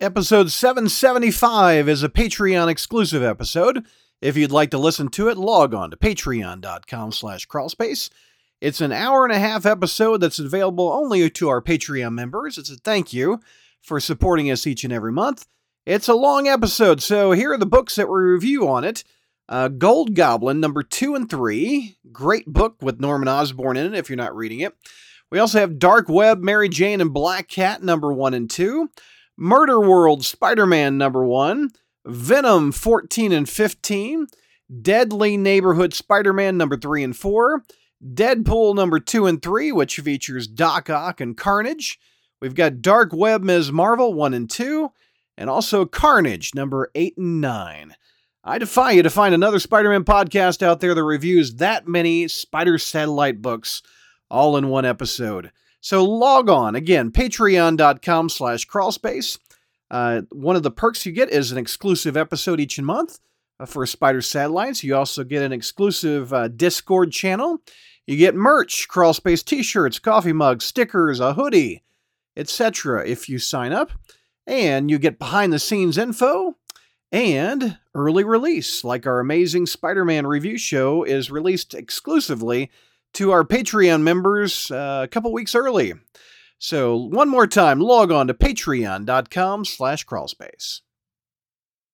Episode 775 is a Patreon exclusive episode. If you'd like to listen to it, log on to patreon.com slash crawlspace. It's an hour and a half episode that's available only to our Patreon members. It's a thank you for supporting us each and every month. It's a long episode, so here are the books that we review on it. Uh, Gold Goblin, number two and three. Great book with Norman Osborn in it if you're not reading it. We also have Dark Web, Mary Jane, and Black Cat, number one and two. Murder World Spider Man number one, Venom 14 and 15, Deadly Neighborhood Spider Man number three and four, Deadpool number two and three, which features Doc Ock and Carnage. We've got Dark Web Ms. Marvel one and two, and also Carnage number eight and nine. I defy you to find another Spider Man podcast out there that reviews that many Spider Satellite books all in one episode. So log on again, patreon.com slash crawlspace. Uh, one of the perks you get is an exclusive episode each month uh, for Spider Satellites. You also get an exclusive uh, Discord channel. You get merch, crawlspace t-shirts, coffee mugs, stickers, a hoodie, etc. if you sign up. And you get behind the scenes info and early release, like our amazing Spider Man review show is released exclusively to our Patreon members uh, a couple weeks early. So one more time, log on to patreon.com slash crawlspace.